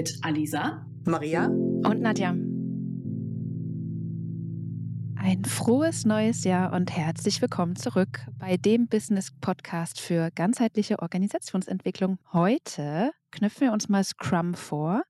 mit Alisa, Maria und Nadja. Ein frohes neues Jahr und herzlich willkommen zurück bei dem Business Podcast für ganzheitliche Organisationsentwicklung. Heute knüpfen wir uns mal Scrum vor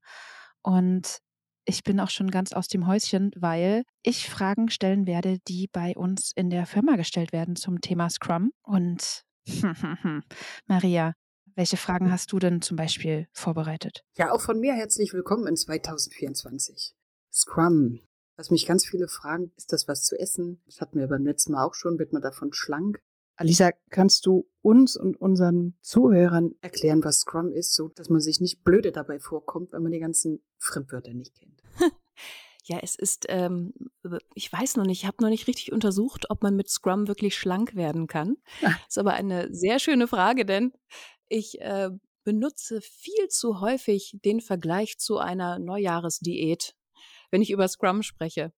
und ich bin auch schon ganz aus dem Häuschen, weil ich Fragen stellen werde, die bei uns in der Firma gestellt werden zum Thema Scrum. Und Maria, welche Fragen hast du denn zum Beispiel vorbereitet? Ja, auch von mir herzlich willkommen in 2024. Scrum. Was mich ganz viele fragen, ist das was zu essen? Das hatten wir beim letzten Mal auch schon. Wird man davon schlank? Alisa, kannst du uns und unseren Zuhörern erklären, was Scrum ist, so dass man sich nicht blöde dabei vorkommt, wenn man die ganzen Fremdwörter nicht kennt? Ja, es ist, ähm, ich weiß noch nicht, ich habe noch nicht richtig untersucht, ob man mit Scrum wirklich schlank werden kann. Das ist aber eine sehr schöne Frage, denn ich äh, benutze viel zu häufig den Vergleich zu einer Neujahresdiät, wenn ich über Scrum spreche.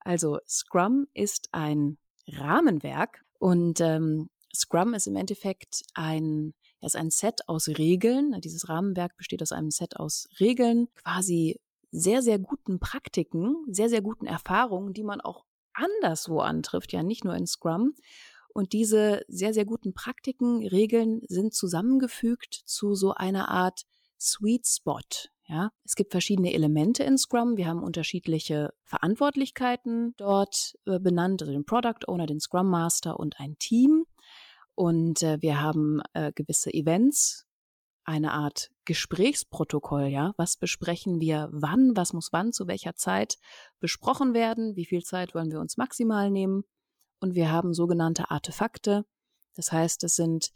Also Scrum ist ein Rahmenwerk und ähm, Scrum ist im Endeffekt ein, ist ein Set aus Regeln. Dieses Rahmenwerk besteht aus einem Set aus Regeln, quasi sehr, sehr guten Praktiken, sehr, sehr guten Erfahrungen, die man auch anderswo antrifft, ja nicht nur in Scrum. Und diese sehr, sehr guten Praktiken, Regeln sind zusammengefügt zu so einer Art Sweet Spot. Ja, es gibt verschiedene Elemente in Scrum. Wir haben unterschiedliche Verantwortlichkeiten dort äh, benannt, also den Product Owner, den Scrum Master und ein Team. Und äh, wir haben äh, gewisse Events, eine Art Gesprächsprotokoll, ja. Was besprechen wir wann? Was muss wann zu welcher Zeit besprochen werden? Wie viel Zeit wollen wir uns maximal nehmen? Und wir haben sogenannte Artefakte. Das heißt, es sind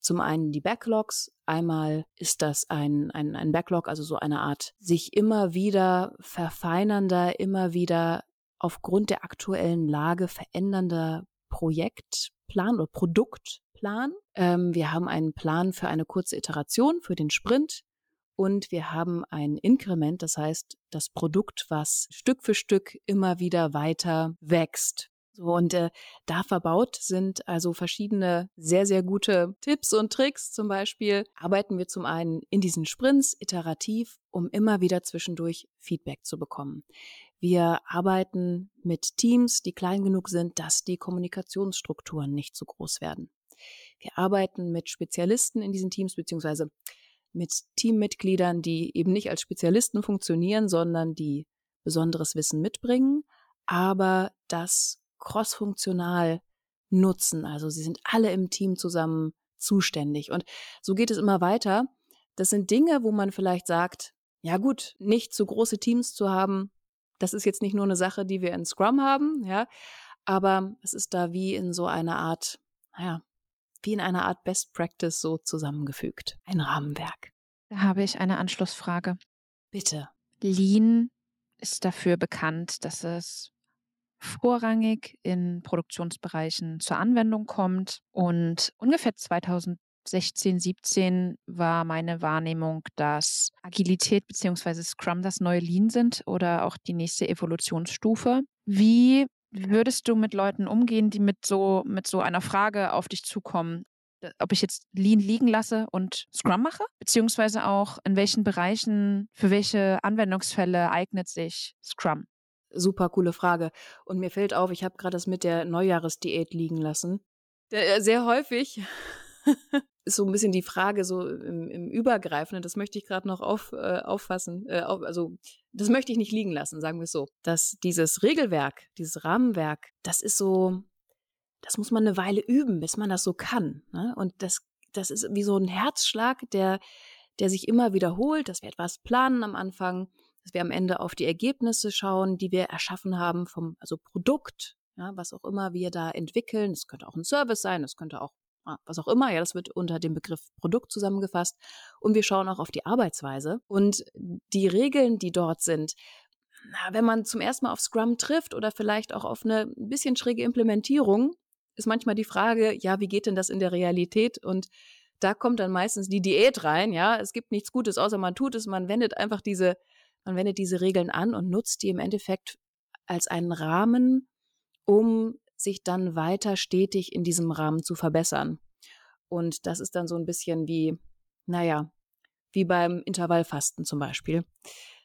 zum einen die Backlogs. Einmal ist das ein, ein, ein Backlog, also so eine Art sich immer wieder verfeinernder, immer wieder aufgrund der aktuellen Lage verändernder Projektplan oder Produktplan. Ähm, wir haben einen Plan für eine kurze Iteration, für den Sprint. Und wir haben ein Inkrement, das heißt das Produkt, was Stück für Stück immer wieder weiter wächst. So, und äh, da verbaut sind also verschiedene sehr, sehr gute Tipps und Tricks. Zum Beispiel arbeiten wir zum einen in diesen Sprints iterativ, um immer wieder zwischendurch Feedback zu bekommen. Wir arbeiten mit Teams, die klein genug sind, dass die Kommunikationsstrukturen nicht zu groß werden. Wir arbeiten mit Spezialisten in diesen Teams, beziehungsweise mit Teammitgliedern, die eben nicht als Spezialisten funktionieren, sondern die besonderes Wissen mitbringen, aber das crossfunktional nutzen. Also sie sind alle im Team zusammen zuständig. Und so geht es immer weiter. Das sind Dinge, wo man vielleicht sagt, ja gut, nicht zu große Teams zu haben, das ist jetzt nicht nur eine Sache, die wir in Scrum haben, ja, aber es ist da wie in so einer Art, naja, wie in einer Art Best Practice so zusammengefügt. Ein Rahmenwerk. Da habe ich eine Anschlussfrage. Bitte. Lean ist dafür bekannt, dass es vorrangig in Produktionsbereichen zur Anwendung kommt. Und ungefähr 2016, 17 war meine Wahrnehmung, dass Agilität bzw. Scrum das neue Lean sind oder auch die nächste Evolutionsstufe. Wie würdest du mit Leuten umgehen, die mit so, mit so einer Frage auf dich zukommen? ob ich jetzt Lean liegen lasse und Scrum mache, beziehungsweise auch in welchen Bereichen, für welche Anwendungsfälle eignet sich Scrum? Super coole Frage. Und mir fällt auf, ich habe gerade das mit der Neujahresdiät liegen lassen. Äh, sehr häufig ist so ein bisschen die Frage so im, im Übergreifenden, das möchte ich gerade noch auf, äh, auffassen, äh, auf, also das möchte ich nicht liegen lassen, sagen wir es so, dass dieses Regelwerk, dieses Rahmenwerk, das ist so, das muss man eine Weile üben, bis man das so kann. Ne? Und das, das ist wie so ein Herzschlag, der, der sich immer wiederholt, dass wir etwas planen am Anfang, dass wir am Ende auf die Ergebnisse schauen, die wir erschaffen haben vom also Produkt, ja, was auch immer wir da entwickeln. Das könnte auch ein Service sein, das könnte auch ah, was auch immer, ja, das wird unter dem Begriff Produkt zusammengefasst. Und wir schauen auch auf die Arbeitsweise und die Regeln, die dort sind. Na, wenn man zum ersten Mal auf Scrum trifft oder vielleicht auch auf eine ein bisschen schräge Implementierung, ist manchmal die Frage, ja, wie geht denn das in der Realität? Und da kommt dann meistens die Diät rein, ja. Es gibt nichts Gutes, außer man tut es, man wendet einfach diese man wendet diese Regeln an und nutzt die im Endeffekt als einen Rahmen, um sich dann weiter stetig in diesem Rahmen zu verbessern. Und das ist dann so ein bisschen wie, naja, wie beim Intervallfasten zum Beispiel,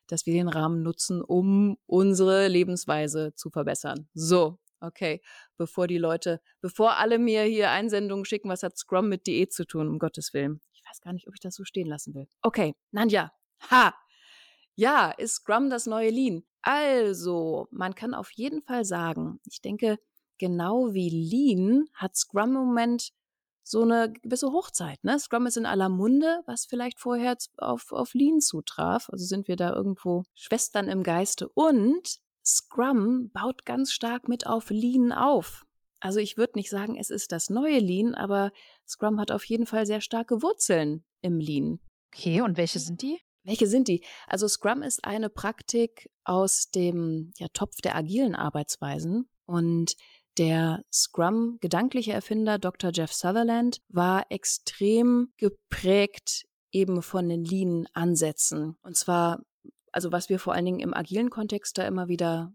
dass wir den Rahmen nutzen, um unsere Lebensweise zu verbessern. So, okay, bevor die Leute, bevor alle mir hier Einsendungen schicken, was hat Scrum mit Diät zu tun, um Gottes Willen. Ich weiß gar nicht, ob ich das so stehen lassen will. Okay, Nandja, ha! Ja, ist Scrum das neue Lean? Also, man kann auf jeden Fall sagen, ich denke, genau wie Lean hat Scrum im Moment so eine gewisse Hochzeit. Ne? Scrum ist in aller Munde, was vielleicht vorher auf, auf Lean zutraf. Also sind wir da irgendwo Schwestern im Geiste. Und Scrum baut ganz stark mit auf Lean auf. Also ich würde nicht sagen, es ist das neue Lean, aber Scrum hat auf jeden Fall sehr starke Wurzeln im Lean. Okay, und welche sind die? Welche sind die? Also Scrum ist eine Praktik aus dem ja, Topf der agilen Arbeitsweisen und der Scrum gedankliche Erfinder Dr. Jeff Sutherland war extrem geprägt eben von den Lean-Ansätzen. Und zwar, also was wir vor allen Dingen im agilen Kontext da immer wieder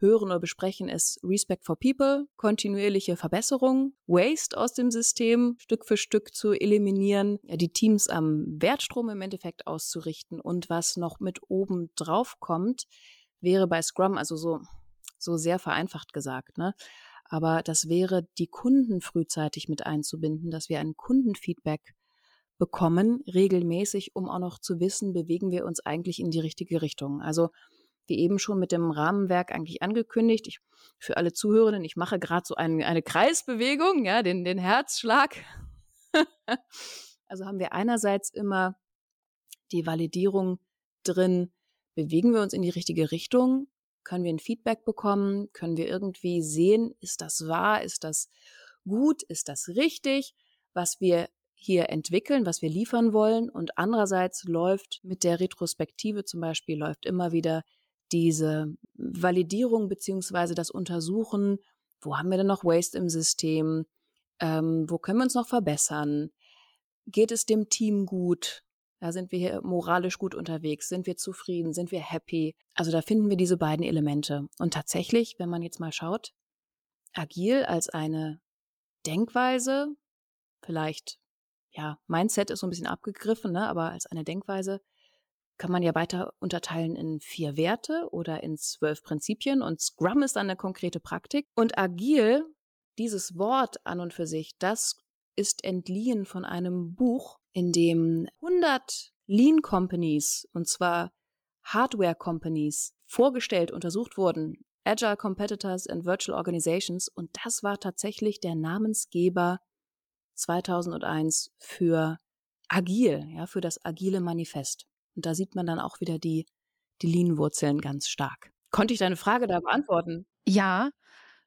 hören oder besprechen, ist Respect for People, kontinuierliche Verbesserung, Waste aus dem System Stück für Stück zu eliminieren, die Teams am Wertstrom im Endeffekt auszurichten und was noch mit oben drauf kommt, wäre bei Scrum, also so, so sehr vereinfacht gesagt, ne? Aber das wäre, die Kunden frühzeitig mit einzubinden, dass wir ein Kundenfeedback bekommen, regelmäßig, um auch noch zu wissen, bewegen wir uns eigentlich in die richtige Richtung. Also wie eben schon mit dem Rahmenwerk eigentlich angekündigt. Ich, für alle Zuhörenden, ich mache gerade so ein, eine Kreisbewegung, ja, den, den Herzschlag. also haben wir einerseits immer die Validierung drin, bewegen wir uns in die richtige Richtung, können wir ein Feedback bekommen? Können wir irgendwie sehen, ist das wahr? Ist das gut? Ist das richtig? Was wir hier entwickeln, was wir liefern wollen. Und andererseits läuft mit der Retrospektive zum Beispiel, läuft immer wieder diese Validierung beziehungsweise das Untersuchen, wo haben wir denn noch Waste im System? Ähm, wo können wir uns noch verbessern? Geht es dem Team gut? Ja, sind wir hier moralisch gut unterwegs? Sind wir zufrieden? Sind wir happy? Also da finden wir diese beiden Elemente. Und tatsächlich, wenn man jetzt mal schaut, agil als eine Denkweise, vielleicht, ja, Mindset ist so ein bisschen abgegriffen, ne, aber als eine Denkweise kann man ja weiter unterteilen in vier Werte oder in zwölf Prinzipien und Scrum ist dann eine konkrete Praktik. Und agil, dieses Wort an und für sich, das ist entliehen von einem Buch in dem 100 Lean Companies, und zwar Hardware Companies, vorgestellt, untersucht wurden, Agile Competitors and Virtual Organizations, und das war tatsächlich der Namensgeber 2001 für Agil, ja, für das agile Manifest. Und da sieht man dann auch wieder die, die Lean-Wurzeln ganz stark. Konnte ich deine Frage da beantworten? Ja,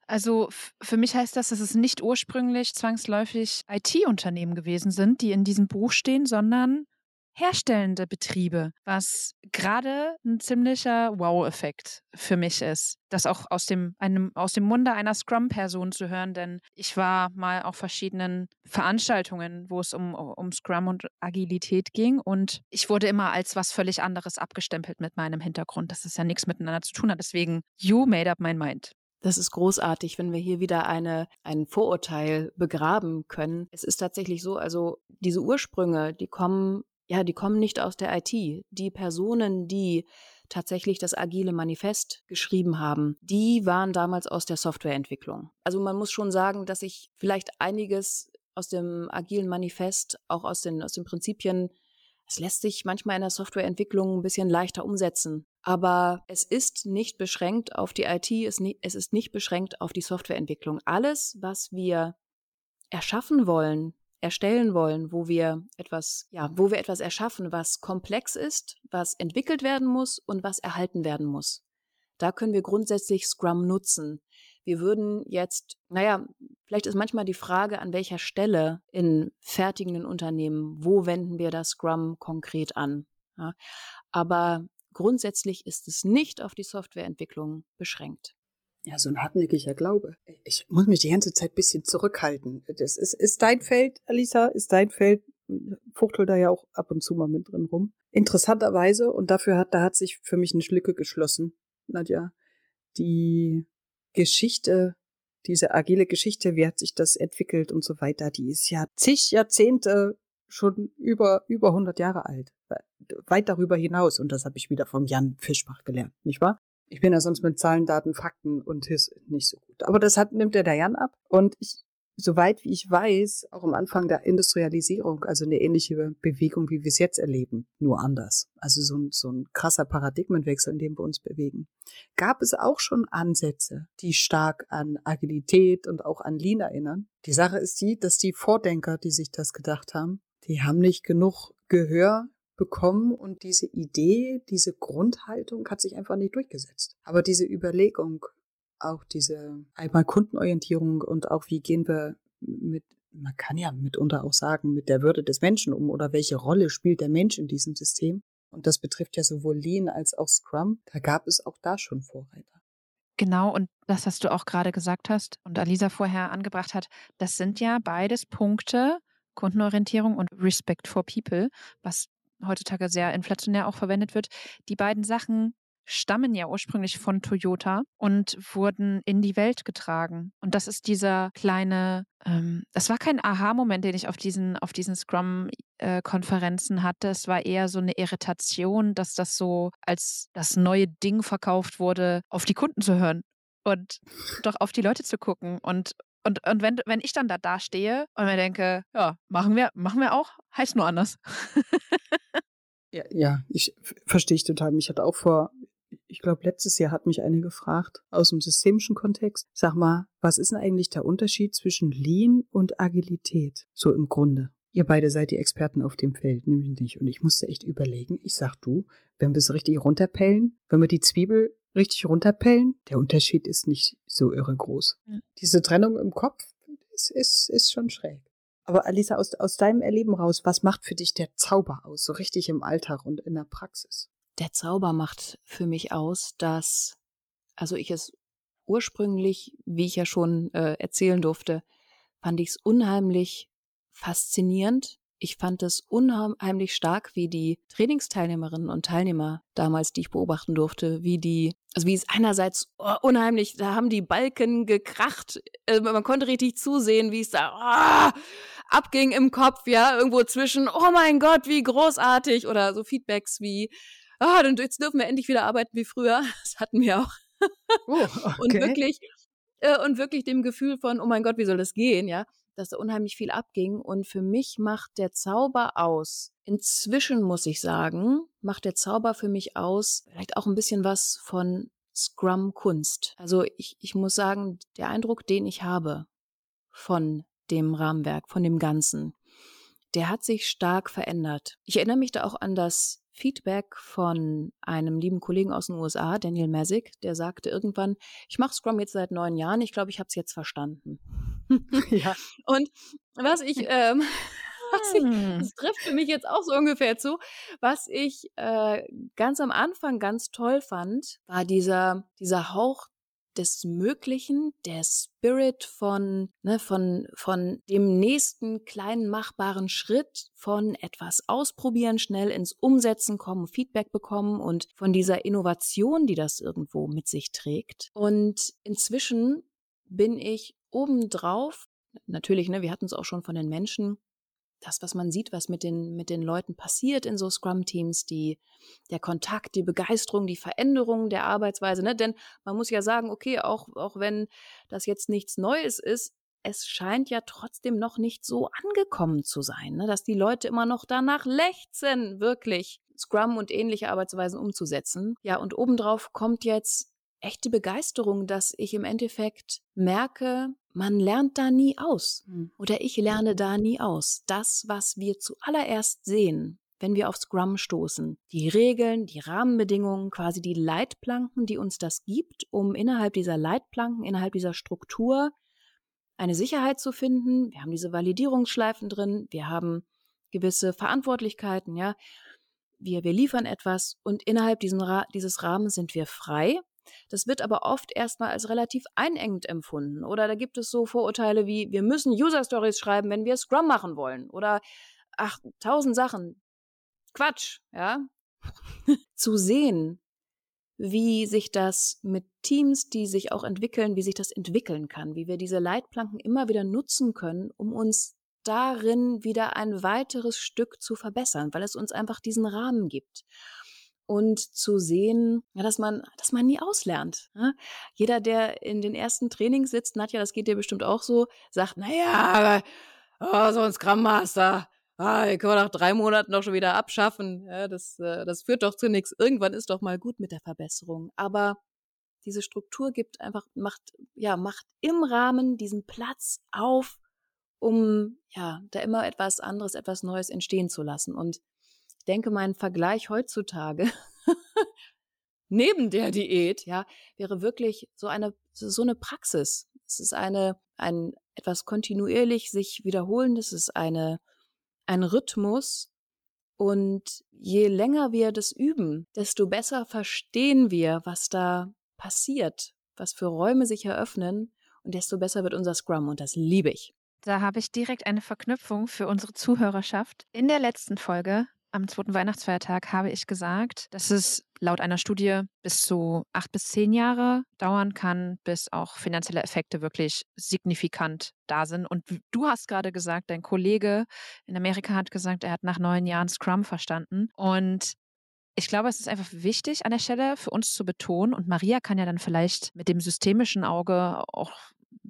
also für mich heißt das, dass es nicht ursprünglich zwangsläufig IT-Unternehmen gewesen sind, die in diesem Buch stehen, sondern herstellende Betriebe, was gerade ein ziemlicher Wow-Effekt für mich ist, das auch aus dem, einem, aus dem Munde einer Scrum-Person zu hören, denn ich war mal auf verschiedenen Veranstaltungen, wo es um, um Scrum und Agilität ging und ich wurde immer als was völlig anderes abgestempelt mit meinem Hintergrund, dass es ja nichts miteinander zu tun hat. Deswegen, you made up my mind. Das ist großartig, wenn wir hier wieder eine, ein Vorurteil begraben können. Es ist tatsächlich so, also diese Ursprünge, die kommen, ja, die kommen nicht aus der IT. Die Personen, die tatsächlich das agile Manifest geschrieben haben, die waren damals aus der Softwareentwicklung. Also man muss schon sagen, dass ich vielleicht einiges aus dem agilen Manifest, auch aus den, aus den Prinzipien, es lässt sich manchmal in der Softwareentwicklung ein bisschen leichter umsetzen. Aber es ist nicht beschränkt auf die IT, es ist nicht beschränkt auf die Softwareentwicklung. Alles, was wir erschaffen wollen, erstellen wollen, wo wir etwas, ja, wo wir etwas erschaffen, was komplex ist, was entwickelt werden muss und was erhalten werden muss. Da können wir grundsätzlich Scrum nutzen. Wir würden jetzt, naja, vielleicht ist manchmal die Frage, an welcher Stelle in fertigenden Unternehmen, wo wenden wir das Scrum konkret an? Ja, aber Grundsätzlich ist es nicht auf die Softwareentwicklung beschränkt. Ja, so ein hartnäckiger Glaube. Ich muss mich die ganze Zeit ein bisschen zurückhalten. Das ist, ist dein Feld, Alisa, ist dein Feld. Fuchtel da ja auch ab und zu mal mit drin rum. Interessanterweise, und dafür hat, da hat sich für mich eine Schlücke geschlossen, Nadja. Die Geschichte, diese agile Geschichte, wie hat sich das entwickelt und so weiter, die ist ja zig Jahrzehnte schon über, über 100 Jahre alt. Weit darüber hinaus. Und das habe ich wieder vom Jan Fischbach gelernt, nicht wahr? Ich bin ja sonst mit Zahlen, Daten, Fakten und HIS nicht so gut. Aber das hat, nimmt der Jan ab. Und ich soweit wie ich weiß, auch am Anfang der Industrialisierung, also eine ähnliche Bewegung, wie wir es jetzt erleben, nur anders. Also so ein, so ein krasser Paradigmenwechsel, in dem wir uns bewegen. Gab es auch schon Ansätze, die stark an Agilität und auch an Lean erinnern? Die Sache ist die, dass die Vordenker, die sich das gedacht haben, die haben nicht genug Gehör bekommen und diese Idee, diese Grundhaltung hat sich einfach nicht durchgesetzt. Aber diese Überlegung, auch diese einmal Kundenorientierung und auch wie gehen wir mit, man kann ja mitunter auch sagen, mit der Würde des Menschen um oder welche Rolle spielt der Mensch in diesem System. Und das betrifft ja sowohl Lean als auch Scrum. Da gab es auch da schon Vorreiter. Genau, und das, was du auch gerade gesagt hast und Alisa vorher angebracht hat, das sind ja beides Punkte, Kundenorientierung und Respect for People, was heutzutage sehr inflationär auch verwendet wird. Die beiden Sachen stammen ja ursprünglich von Toyota und wurden in die Welt getragen. Und das ist dieser kleine, ähm, das war kein Aha-Moment, den ich auf diesen, auf diesen Scrum-Konferenzen äh, hatte. Es war eher so eine Irritation, dass das so als das neue Ding verkauft wurde, auf die Kunden zu hören und doch auf die Leute zu gucken und und, und wenn, wenn ich dann da dastehe und mir denke, ja, machen wir, machen wir auch, heißt nur anders. ja, ja, ich verstehe ich total. Mich hat auch vor ich glaube, letztes Jahr hat mich eine gefragt aus dem systemischen Kontext. Sag mal, was ist denn eigentlich der Unterschied zwischen Lean und Agilität? So im Grunde. Ihr beide seid die Experten auf dem Feld, nämlich nicht. Und ich musste echt überlegen. Ich sag du, wenn wir es richtig runterpellen, wenn wir die Zwiebel richtig runterpellen, der Unterschied ist nicht so irre groß. Ja. Diese Trennung im Kopf ist, ist, ist schon schräg. Aber Alisa, aus, aus deinem Erleben raus, was macht für dich der Zauber aus, so richtig im Alltag und in der Praxis? der Zauber macht für mich aus, dass, also ich es ursprünglich, wie ich ja schon äh, erzählen durfte, fand ich es unheimlich faszinierend. Ich fand es unheimlich stark, wie die Trainingsteilnehmerinnen und Teilnehmer damals, die ich beobachten durfte, wie die, also wie es einerseits oh, unheimlich, da haben die Balken gekracht, äh, man konnte richtig zusehen, wie es da oh, abging im Kopf, ja, irgendwo zwischen, oh mein Gott, wie großartig, oder so Feedbacks wie, ah, dann jetzt dürfen wir endlich wieder arbeiten wie früher. Das hatten wir auch. Oh, okay. Und wirklich, äh, und wirklich dem Gefühl von, oh mein Gott, wie soll das gehen, ja, dass da unheimlich viel abging. Und für mich macht der Zauber aus. Inzwischen muss ich sagen, macht der Zauber für mich aus, vielleicht auch ein bisschen was von Scrum-Kunst. Also ich, ich muss sagen, der Eindruck, den ich habe von dem Rahmenwerk, von dem Ganzen, der hat sich stark verändert. Ich erinnere mich da auch an das Feedback von einem lieben Kollegen aus den USA, Daniel Masick, der sagte irgendwann, ich mache Scrum jetzt seit neun Jahren, ich glaube, ich habe es jetzt verstanden. ja. Und was ich, ähm, was ich, hm. das trifft für mich jetzt auch so ungefähr zu, was ich äh, ganz am Anfang ganz toll fand, war dieser, dieser Hauch des Möglichen, der Spirit von, ne, von, von dem nächsten kleinen machbaren Schritt, von etwas ausprobieren, schnell ins Umsetzen kommen, Feedback bekommen und von dieser Innovation, die das irgendwo mit sich trägt. Und inzwischen bin ich obendrauf, natürlich, ne, wir hatten es auch schon von den Menschen, das, was man sieht, was mit den, mit den Leuten passiert in so Scrum-Teams, die, der Kontakt, die Begeisterung, die Veränderung der Arbeitsweise, ne? Denn man muss ja sagen, okay, auch, auch wenn das jetzt nichts Neues ist, es scheint ja trotzdem noch nicht so angekommen zu sein, ne? dass die Leute immer noch danach lechzen, wirklich Scrum und ähnliche Arbeitsweisen umzusetzen. Ja, und obendrauf kommt jetzt echte Begeisterung, dass ich im Endeffekt merke, man lernt da nie aus. Hm. Oder ich lerne da nie aus. Das, was wir zuallererst sehen, wenn wir auf Scrum stoßen. Die Regeln, die Rahmenbedingungen, quasi die Leitplanken, die uns das gibt, um innerhalb dieser Leitplanken, innerhalb dieser Struktur eine Sicherheit zu finden. Wir haben diese Validierungsschleifen drin, wir haben gewisse Verantwortlichkeiten, ja. Wir, wir liefern etwas und innerhalb diesen, dieses Rahmens sind wir frei das wird aber oft erstmal als relativ einengend empfunden. Oder da gibt es so Vorurteile wie, wir müssen User Stories schreiben, wenn wir Scrum machen wollen. Oder ach, tausend Sachen. Quatsch, ja. Zu sehen, wie sich das mit Teams, die sich auch entwickeln, wie sich das entwickeln kann, wie wir diese Leitplanken immer wieder nutzen können, um uns darin, wieder ein weiteres Stück zu verbessern, weil es uns einfach diesen Rahmen gibt. Und zu sehen, dass man, dass man nie auslernt. Ja? Jeder, der in den ersten Trainings sitzt, Nadja, das geht dir bestimmt auch so, sagt, naja, oh, so ein Scrum Master, ah, können wir nach drei Monaten doch schon wieder abschaffen. Ja, das, äh, das führt doch zu nichts. Irgendwann ist doch mal gut mit der Verbesserung. Aber diese Struktur gibt einfach, macht, ja, macht im Rahmen diesen Platz auf, um, ja, da immer etwas anderes, etwas Neues entstehen zu lassen. Und ich denke, mein Vergleich heutzutage neben der Diät, ja, wäre wirklich so eine, so eine Praxis. Es ist eine, ein etwas kontinuierlich sich wiederholendes, es ist eine, ein Rhythmus. Und je länger wir das üben, desto besser verstehen wir, was da passiert, was für Räume sich eröffnen und desto besser wird unser Scrum und das liebe ich. Da habe ich direkt eine Verknüpfung für unsere Zuhörerschaft. In der letzten Folge am zweiten Weihnachtsfeiertag habe ich gesagt, dass es laut einer Studie bis zu acht bis zehn Jahre dauern kann, bis auch finanzielle Effekte wirklich signifikant da sind. Und du hast gerade gesagt, dein Kollege in Amerika hat gesagt, er hat nach neun Jahren Scrum verstanden. Und ich glaube, es ist einfach wichtig an der Stelle für uns zu betonen und Maria kann ja dann vielleicht mit dem systemischen Auge auch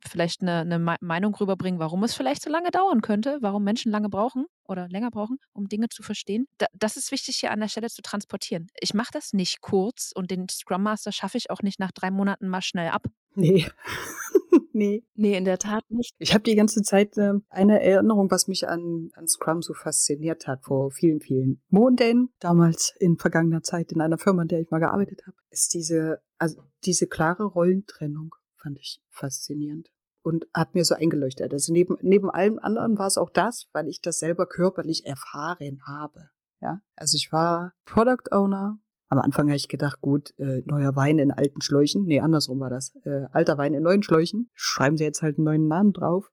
vielleicht eine, eine Meinung rüberbringen, warum es vielleicht so lange dauern könnte, warum Menschen lange brauchen oder länger brauchen, um Dinge zu verstehen. Da, das ist wichtig hier an der Stelle zu transportieren. Ich mache das nicht kurz und den Scrum Master schaffe ich auch nicht nach drei Monaten mal schnell ab. Nee. nee. Nee, in der Tat nicht. Ich habe die ganze Zeit äh, eine Erinnerung, was mich an, an Scrum so fasziniert hat vor vielen, vielen Monaten, damals in vergangener Zeit in einer Firma, in der ich mal gearbeitet habe, ist diese, also diese klare Rollentrennung fand ich faszinierend und hat mir so eingeleuchtet. Also neben, neben allem anderen war es auch das, weil ich das selber körperlich erfahren habe. Ja, also ich war Product Owner. Am Anfang habe ich gedacht, gut, äh, neuer Wein in alten Schläuchen. Nee, andersrum war das. Äh, alter Wein in neuen Schläuchen. Schreiben sie jetzt halt einen neuen Namen drauf.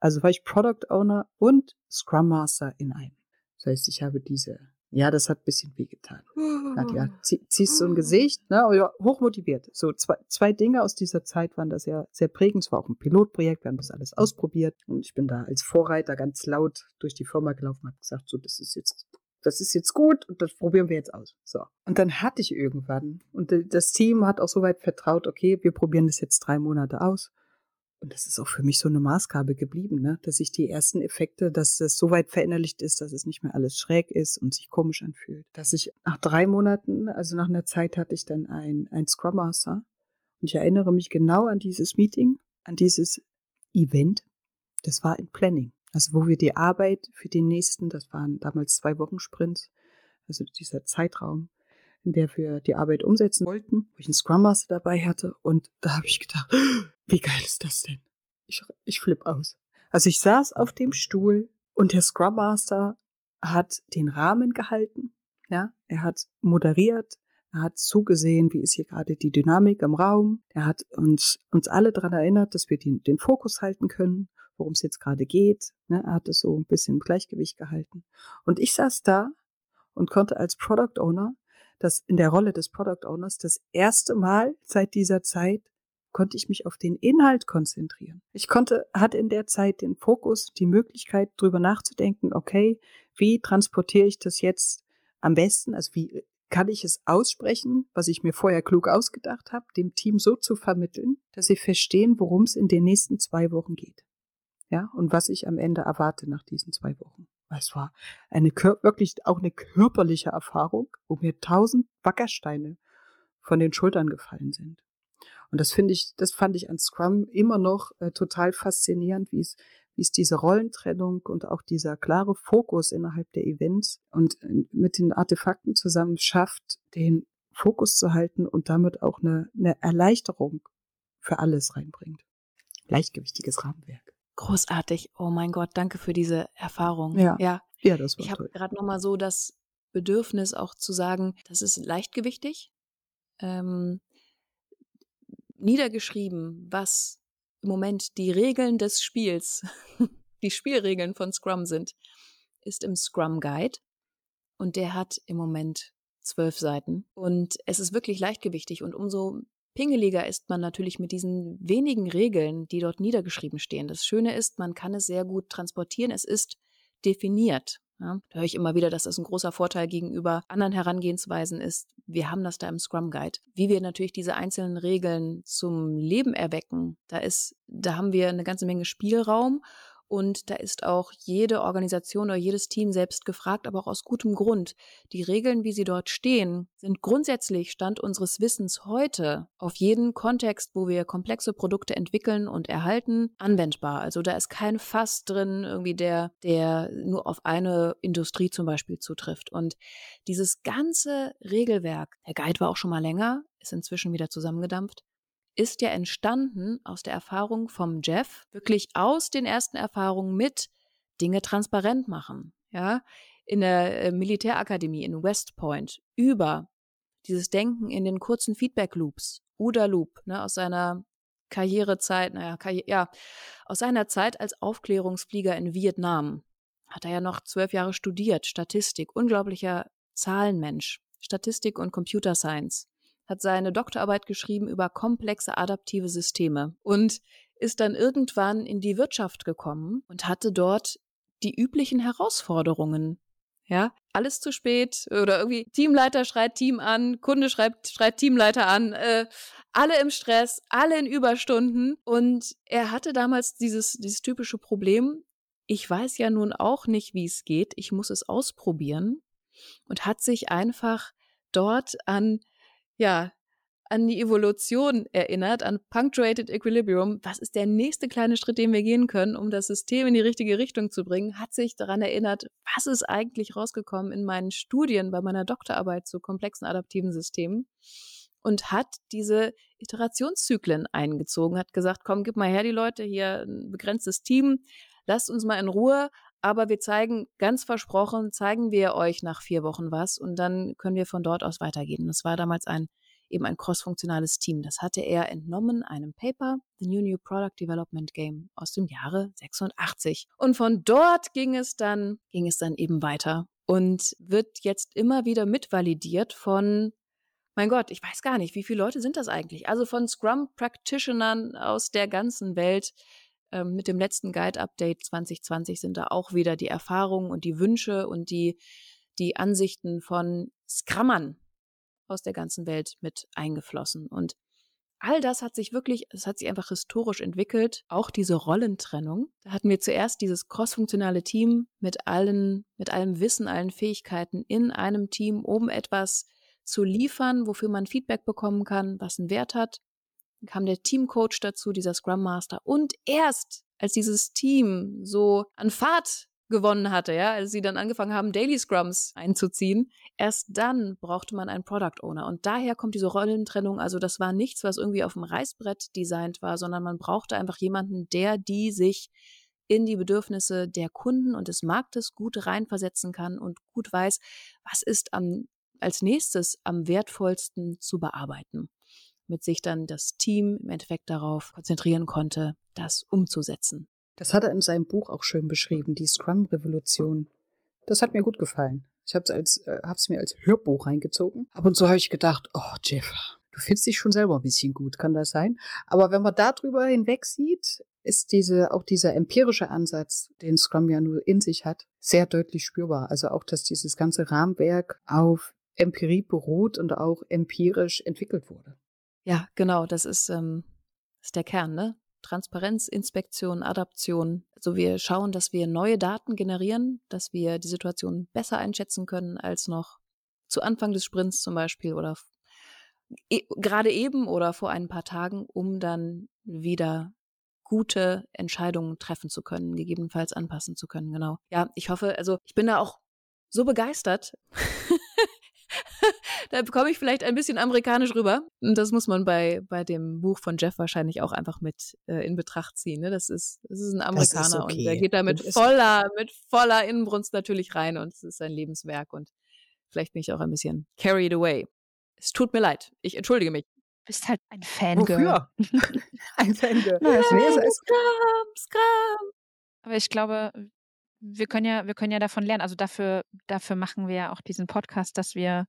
Also war ich Product Owner und Scrum Master in einem. Das heißt, ich habe diese ja, das hat ein bisschen wehgetan. Nadja, zieh, ziehst so ein Gesicht, ne, aber ja, hochmotiviert. So zwei, zwei Dinge aus dieser Zeit waren da sehr, sehr prägend. Es war auch ein Pilotprojekt, wir haben das alles ausprobiert und ich bin da als Vorreiter ganz laut durch die Firma gelaufen und habe gesagt, so, das ist jetzt, das ist jetzt gut und das probieren wir jetzt aus. So. Und dann hatte ich irgendwann und das Team hat auch soweit vertraut, okay, wir probieren das jetzt drei Monate aus. Und das ist auch für mich so eine Maßgabe geblieben, ne? dass ich die ersten Effekte, dass das so weit verinnerlicht ist, dass es nicht mehr alles schräg ist und sich komisch anfühlt. Dass ich nach drei Monaten, also nach einer Zeit hatte ich dann ein, ein Scrum Master und ich erinnere mich genau an dieses Meeting, an dieses Event. Das war in Planning. Also wo wir die Arbeit für den nächsten, das waren damals zwei Wochen Sprints, also dieser Zeitraum, in der wir die Arbeit umsetzen wollten, wo ich einen Scrum Master dabei hatte. Und da habe ich gedacht, wie geil ist das denn? Ich, ich flipp aus. Also ich saß auf dem Stuhl und der Scrum Master hat den Rahmen gehalten. Ja, er hat moderiert, er hat zugesehen, wie ist hier gerade die Dynamik im Raum. Er hat uns, uns alle daran erinnert, dass wir den, den Fokus halten können, worum es jetzt gerade geht. Ne, er hat es so ein bisschen im Gleichgewicht gehalten. Und ich saß da und konnte als Product Owner dass in der Rolle des Product Owners das erste Mal seit dieser Zeit konnte ich mich auf den Inhalt konzentrieren. Ich konnte, hatte in der Zeit den Fokus, die Möglichkeit, drüber nachzudenken, okay, wie transportiere ich das jetzt am besten? Also wie kann ich es aussprechen, was ich mir vorher klug ausgedacht habe, dem Team so zu vermitteln, dass sie verstehen, worum es in den nächsten zwei Wochen geht. Ja, und was ich am Ende erwarte nach diesen zwei Wochen. Es war eine wirklich auch eine körperliche Erfahrung, wo mir tausend Wackersteine von den Schultern gefallen sind. Und das finde ich, das fand ich an Scrum immer noch äh, total faszinierend, wie es, wie es diese Rollentrennung und auch dieser klare Fokus innerhalb der Events und äh, mit den Artefakten zusammen schafft, den Fokus zu halten und damit auch eine, eine Erleichterung für alles reinbringt. Leichtgewichtiges Rahmenwerk. Großartig. Oh mein Gott, danke für diese Erfahrung. Ja. Ja, ja das war Ich habe gerade noch mal so das Bedürfnis auch zu sagen, das ist leichtgewichtig. Ähm, niedergeschrieben, was im Moment die Regeln des Spiels, die Spielregeln von Scrum sind, ist im Scrum Guide. Und der hat im Moment zwölf Seiten. Und es ist wirklich leichtgewichtig. Und umso pingeliger ist man natürlich mit diesen wenigen Regeln, die dort niedergeschrieben stehen. Das Schöne ist, man kann es sehr gut transportieren. Es ist definiert. Ja, da höre ich immer wieder, dass das ein großer Vorteil gegenüber anderen Herangehensweisen ist. Wir haben das da im Scrum Guide. Wie wir natürlich diese einzelnen Regeln zum Leben erwecken, da ist, da haben wir eine ganze Menge Spielraum und da ist auch jede Organisation oder jedes Team selbst gefragt, aber auch aus gutem Grund. Die Regeln, wie sie dort stehen, sind grundsätzlich Stand unseres Wissens heute auf jeden Kontext, wo wir komplexe Produkte entwickeln und erhalten, anwendbar. Also da ist kein Fass drin, irgendwie der, der nur auf eine Industrie zum Beispiel zutrifft. Und dieses ganze Regelwerk, der Guide war auch schon mal länger, ist inzwischen wieder zusammengedampft, ist ja entstanden aus der Erfahrung vom Jeff, wirklich aus den ersten Erfahrungen mit Dinge transparent machen. Ja, in der äh, Militärakademie in West Point über dieses Denken in den kurzen Feedback Loops, UDA Loop, ne, aus seiner Karrierezeit, naja, Karri ja, aus seiner Zeit als Aufklärungsflieger in Vietnam hat er ja noch zwölf Jahre studiert, Statistik, unglaublicher Zahlenmensch, Statistik und Computer Science hat seine Doktorarbeit geschrieben über komplexe adaptive Systeme und ist dann irgendwann in die Wirtschaft gekommen und hatte dort die üblichen Herausforderungen. Ja, alles zu spät oder irgendwie Teamleiter schreit Team an, Kunde schreibt, schreit Teamleiter an, äh, alle im Stress, alle in Überstunden und er hatte damals dieses, dieses typische Problem, ich weiß ja nun auch nicht, wie es geht, ich muss es ausprobieren und hat sich einfach dort an ja, an die Evolution erinnert, an Punctuated Equilibrium. Was ist der nächste kleine Schritt, den wir gehen können, um das System in die richtige Richtung zu bringen? Hat sich daran erinnert, was ist eigentlich rausgekommen in meinen Studien bei meiner Doktorarbeit zu komplexen adaptiven Systemen? Und hat diese Iterationszyklen eingezogen, hat gesagt, komm, gib mal her die Leute, hier ein begrenztes Team, lasst uns mal in Ruhe, aber wir zeigen, ganz versprochen, zeigen wir euch nach vier Wochen was und dann können wir von dort aus weitergehen. Das war damals ein eben ein crossfunktionales Team. Das hatte er entnommen einem Paper, The New New Product Development Game aus dem Jahre 86. Und von dort ging es dann, ging es dann eben weiter und wird jetzt immer wieder mitvalidiert von mein Gott, ich weiß gar nicht, wie viele Leute sind das eigentlich? Also von Scrum Practitionern aus der ganzen Welt, ähm, mit dem letzten Guide-Update 2020 sind da auch wieder die Erfahrungen und die Wünsche und die, die Ansichten von Scrummern aus der ganzen Welt mit eingeflossen. Und all das hat sich wirklich, es hat sich einfach historisch entwickelt. Auch diese Rollentrennung. Da hatten wir zuerst dieses crossfunktionale Team mit allen, mit allem Wissen, allen Fähigkeiten in einem Team, um etwas zu liefern, wofür man Feedback bekommen kann, was einen Wert hat. Kam der Teamcoach dazu, dieser Scrum Master. Und erst als dieses Team so an Fahrt gewonnen hatte, ja, als sie dann angefangen haben, Daily Scrums einzuziehen, erst dann brauchte man einen Product Owner. Und daher kommt diese Rollentrennung. Also das war nichts, was irgendwie auf dem Reißbrett designt war, sondern man brauchte einfach jemanden, der die sich in die Bedürfnisse der Kunden und des Marktes gut reinversetzen kann und gut weiß, was ist am, als nächstes am wertvollsten zu bearbeiten mit sich dann das Team im Endeffekt darauf konzentrieren konnte, das umzusetzen. Das hat er in seinem Buch auch schön beschrieben, die Scrum-Revolution. Das hat mir gut gefallen. Ich habe es äh, mir als Hörbuch reingezogen. Ab und zu habe ich gedacht, oh Jeff, du findest dich schon selber ein bisschen gut, kann das sein? Aber wenn man darüber hinweg sieht, ist diese, auch dieser empirische Ansatz, den Scrum ja nur in sich hat, sehr deutlich spürbar. Also auch, dass dieses ganze Rahmenwerk auf Empirie beruht und auch empirisch entwickelt wurde. Ja, genau, das ist, ähm, ist der Kern, ne? Transparenz, Inspektion, Adaption. Also wir schauen, dass wir neue Daten generieren, dass wir die Situation besser einschätzen können als noch zu Anfang des Sprints zum Beispiel oder e gerade eben oder vor ein paar Tagen, um dann wieder gute Entscheidungen treffen zu können, gegebenenfalls anpassen zu können. Genau. Ja, ich hoffe, also ich bin da auch so begeistert da bekomme ich vielleicht ein bisschen amerikanisch rüber. Und das muss man bei, bei dem Buch von Jeff wahrscheinlich auch einfach mit äh, in Betracht ziehen. Ne? Das, ist, das ist ein Amerikaner ist okay. und der geht da mit voller, mit voller Innenbrunst natürlich rein und es ist sein Lebenswerk und vielleicht bin ich auch ein bisschen carried away. Es tut mir leid. Ich entschuldige mich. Du bist halt ein Fangirl. Wofür? ein Fangirl. Nein, Scrum, Scrum. Aber ich glaube, wir können ja, wir können ja davon lernen. Also dafür, dafür machen wir ja auch diesen Podcast, dass wir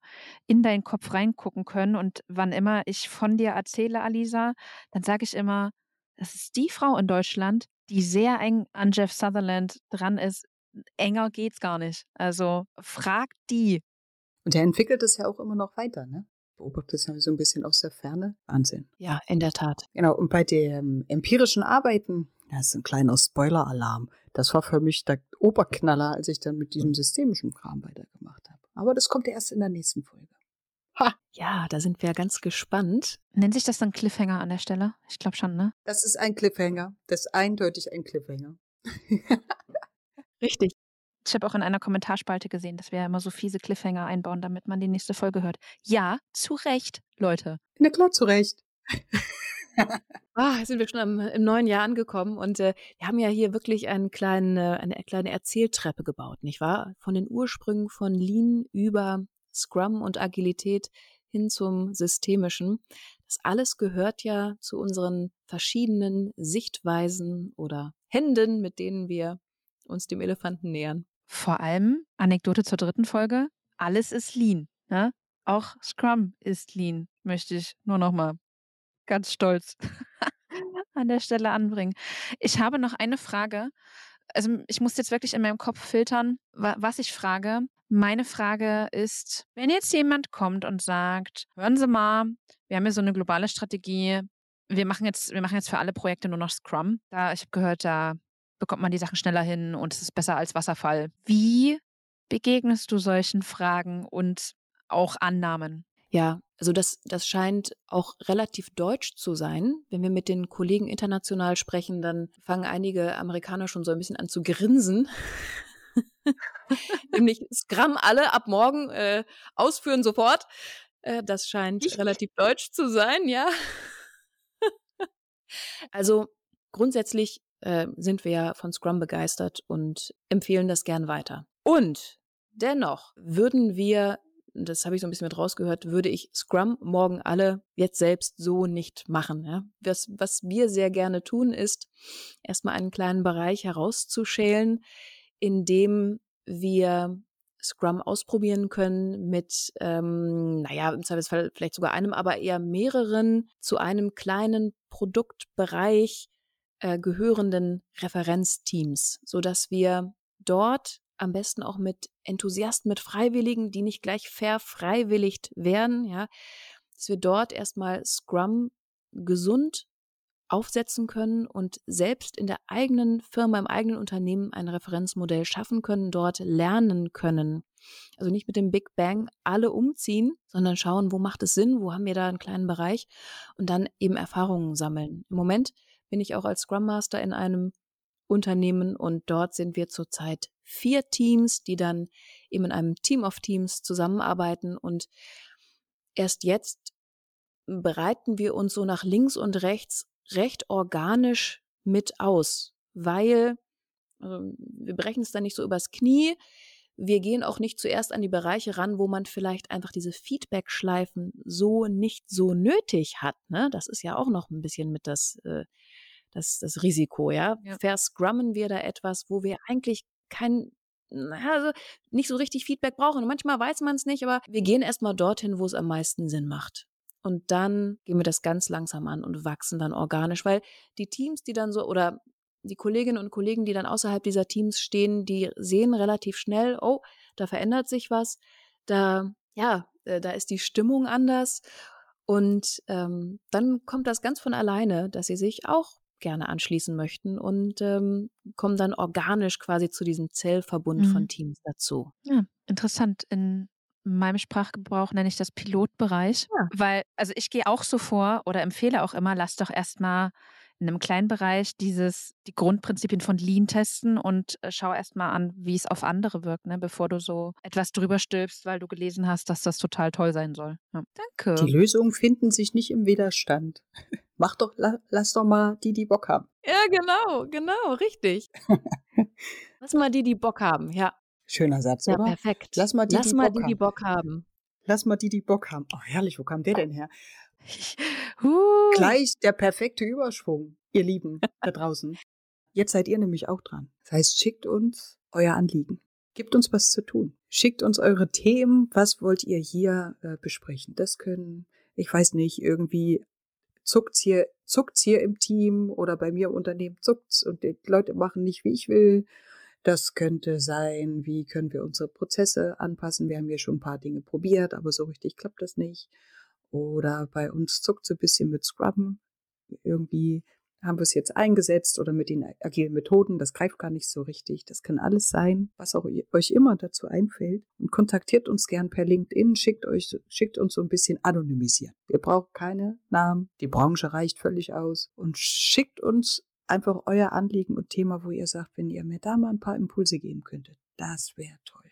in deinen Kopf reingucken können. Und wann immer ich von dir erzähle, Alisa, dann sage ich immer, das ist die Frau in Deutschland, die sehr eng an Jeff Sutherland dran ist. Enger geht's gar nicht. Also frag die. Und er entwickelt es ja auch immer noch weiter, ne? Beobachtet es ja so ein bisschen aus der Ferne. Wahnsinn. Ja, in der Tat. Genau. Und bei dem empirischen Arbeiten, das ist ein kleiner Spoiler-Alarm. Das war für mich der Oberknaller, als ich dann mit diesem systemischen Kram weitergemacht habe. Aber das kommt ja erst in der nächsten Folge. Ha! Ja, da sind wir ganz gespannt. Nennt sich das dann Cliffhanger an der Stelle? Ich glaube schon, ne? Das ist ein Cliffhanger. Das ist eindeutig ein Cliffhanger. Richtig. Ich habe auch in einer Kommentarspalte gesehen, dass wir ja immer so fiese Cliffhanger einbauen, damit man die nächste Folge hört. Ja, zu Recht, Leute. Na klar, zu Recht. Ah, sind wir schon am, im neuen Jahr angekommen und äh, wir haben ja hier wirklich einen kleinen, äh, eine kleine Erzähltreppe gebaut, nicht wahr? Von den Ursprüngen von Lean über Scrum und Agilität hin zum Systemischen. Das alles gehört ja zu unseren verschiedenen Sichtweisen oder Händen, mit denen wir uns dem Elefanten nähern. Vor allem, Anekdote zur dritten Folge, alles ist Lean. Ne? Auch Scrum ist Lean, möchte ich nur noch mal ganz stolz an der Stelle anbringen. Ich habe noch eine Frage. Also ich muss jetzt wirklich in meinem Kopf filtern, was ich frage. Meine Frage ist, wenn jetzt jemand kommt und sagt, hören Sie mal, wir haben hier so eine globale Strategie, wir machen jetzt, wir machen jetzt für alle Projekte nur noch Scrum. Da, ich habe gehört, da bekommt man die Sachen schneller hin und es ist besser als Wasserfall. Wie begegnest du solchen Fragen und auch Annahmen? Ja, also das, das scheint auch relativ deutsch zu sein. Wenn wir mit den Kollegen international sprechen, dann fangen einige Amerikaner schon so ein bisschen an zu grinsen. Nämlich Scrum alle ab morgen äh, ausführen sofort. Äh, das scheint ich relativ deutsch zu sein, ja. also grundsätzlich äh, sind wir ja von Scrum begeistert und empfehlen das gern weiter. Und dennoch würden wir das habe ich so ein bisschen mit rausgehört, würde ich Scrum morgen alle jetzt selbst so nicht machen. Ja? Was, was wir sehr gerne tun, ist erstmal einen kleinen Bereich herauszuschälen, in dem wir Scrum ausprobieren können mit, ähm, naja, im Zweifelsfall vielleicht sogar einem, aber eher mehreren zu einem kleinen Produktbereich äh, gehörenden Referenzteams, so dass wir dort am besten auch mit Enthusiasten, mit Freiwilligen, die nicht gleich verfreiwilligt werden, ja, dass wir dort erstmal Scrum gesund aufsetzen können und selbst in der eigenen Firma, im eigenen Unternehmen ein Referenzmodell schaffen können, dort lernen können. Also nicht mit dem Big Bang alle umziehen, sondern schauen, wo macht es Sinn, wo haben wir da einen kleinen Bereich und dann eben Erfahrungen sammeln. Im Moment bin ich auch als Scrum Master in einem Unternehmen und dort sind wir zurzeit vier Teams, die dann eben in einem Team of Teams zusammenarbeiten und erst jetzt bereiten wir uns so nach links und rechts recht organisch mit aus, weil also wir brechen es dann nicht so übers Knie. Wir gehen auch nicht zuerst an die Bereiche ran, wo man vielleicht einfach diese Feedback-Schleifen so nicht so nötig hat. Ne? Das ist ja auch noch ein bisschen mit das, äh, das, das Risiko, ja. ja. Verscrummen wir da etwas, wo wir eigentlich kein, also nicht so richtig Feedback brauchen. Und manchmal weiß man es nicht, aber wir gehen erstmal dorthin, wo es am meisten Sinn macht. Und dann gehen wir das ganz langsam an und wachsen dann organisch, weil die Teams, die dann so, oder die Kolleginnen und Kollegen, die dann außerhalb dieser Teams stehen, die sehen relativ schnell, oh, da verändert sich was, da, ja, äh, da ist die Stimmung anders. Und ähm, dann kommt das ganz von alleine, dass sie sich auch gerne anschließen möchten und ähm, kommen dann organisch quasi zu diesem Zellverbund mhm. von Teams dazu. Ja, interessant. In meinem Sprachgebrauch nenne ich das Pilotbereich, ja. weil, also ich gehe auch so vor oder empfehle auch immer, lass doch erstmal in einem kleinen Bereich dieses, die Grundprinzipien von Lean testen und äh, schau erstmal an, wie es auf andere wirkt, ne, bevor du so etwas drüber stülpst, weil du gelesen hast, dass das total toll sein soll. Ja, danke. Die Lösungen finden sich nicht im Widerstand. Mach doch, la, lass doch mal die, die Bock haben. Ja, genau, genau, richtig. lass mal die, die Bock haben, ja. Schöner Satz, ja, oder? perfekt. Lass mal die, lass die, mal Bock, die, haben. die Bock haben. Lass mal die, die Bock haben. Oh, herrlich, wo kam der denn her? huh. Gleich der perfekte Überschwung, ihr Lieben da draußen. Jetzt seid ihr nämlich auch dran. Das heißt, schickt uns euer Anliegen. Gebt uns was zu tun. Schickt uns eure Themen. Was wollt ihr hier äh, besprechen? Das können, ich weiß nicht, irgendwie zuckt's hier, zuckt's hier im Team oder bei mir im Unternehmen zuckt's und die Leute machen nicht, wie ich will. Das könnte sein, wie können wir unsere Prozesse anpassen. Wir haben ja schon ein paar Dinge probiert, aber so richtig klappt das nicht. Oder bei uns zuckt so ein bisschen mit Scrubben. Irgendwie haben wir es jetzt eingesetzt oder mit den agilen Methoden, das greift gar nicht so richtig. Das kann alles sein, was auch euch immer dazu einfällt. Und kontaktiert uns gern per LinkedIn, schickt euch, schickt uns so ein bisschen anonymisieren. Wir brauchen keine Namen, die Branche reicht völlig aus und schickt uns einfach euer Anliegen und Thema, wo ihr sagt, wenn ihr mir da mal ein paar Impulse geben könntet, das wäre toll.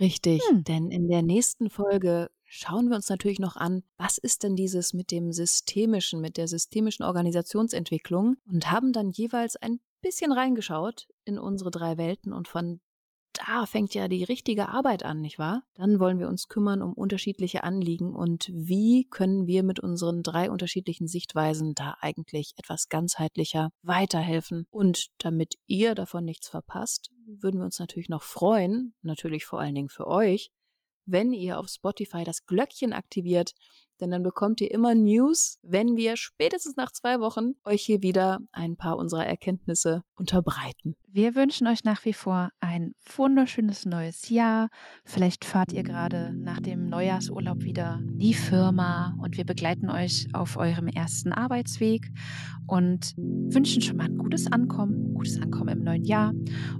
Richtig, hm. denn in der nächsten Folge schauen wir uns natürlich noch an, was ist denn dieses mit dem systemischen, mit der systemischen Organisationsentwicklung und haben dann jeweils ein bisschen reingeschaut in unsere drei Welten und von da fängt ja die richtige Arbeit an, nicht wahr? Dann wollen wir uns kümmern um unterschiedliche Anliegen und wie können wir mit unseren drei unterschiedlichen Sichtweisen da eigentlich etwas ganzheitlicher weiterhelfen. Und damit ihr davon nichts verpasst, würden wir uns natürlich noch freuen, natürlich vor allen Dingen für euch, wenn ihr auf Spotify das Glöckchen aktiviert, denn dann bekommt ihr immer News, wenn wir spätestens nach zwei Wochen euch hier wieder ein paar unserer Erkenntnisse unterbreiten. Wir wünschen euch nach wie vor ein wunderschönes neues Jahr. Vielleicht fahrt ihr gerade nach dem Neujahrsurlaub wieder in die Firma und wir begleiten euch auf eurem ersten Arbeitsweg und wünschen schon mal ein gutes Ankommen, gutes Ankommen im neuen Jahr.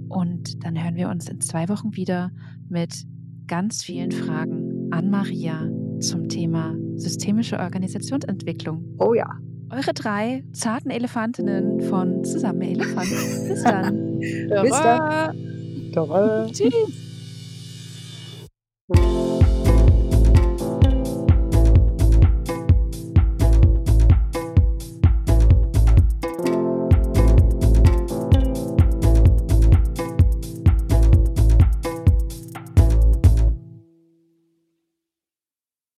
Und dann hören wir uns in zwei Wochen wieder mit ganz vielen Fragen an Maria zum Thema systemische Organisationsentwicklung. Oh ja. Eure drei zarten Elefantinnen von Zusammen Elefant. Bis dann. Bis dann. Tschüss.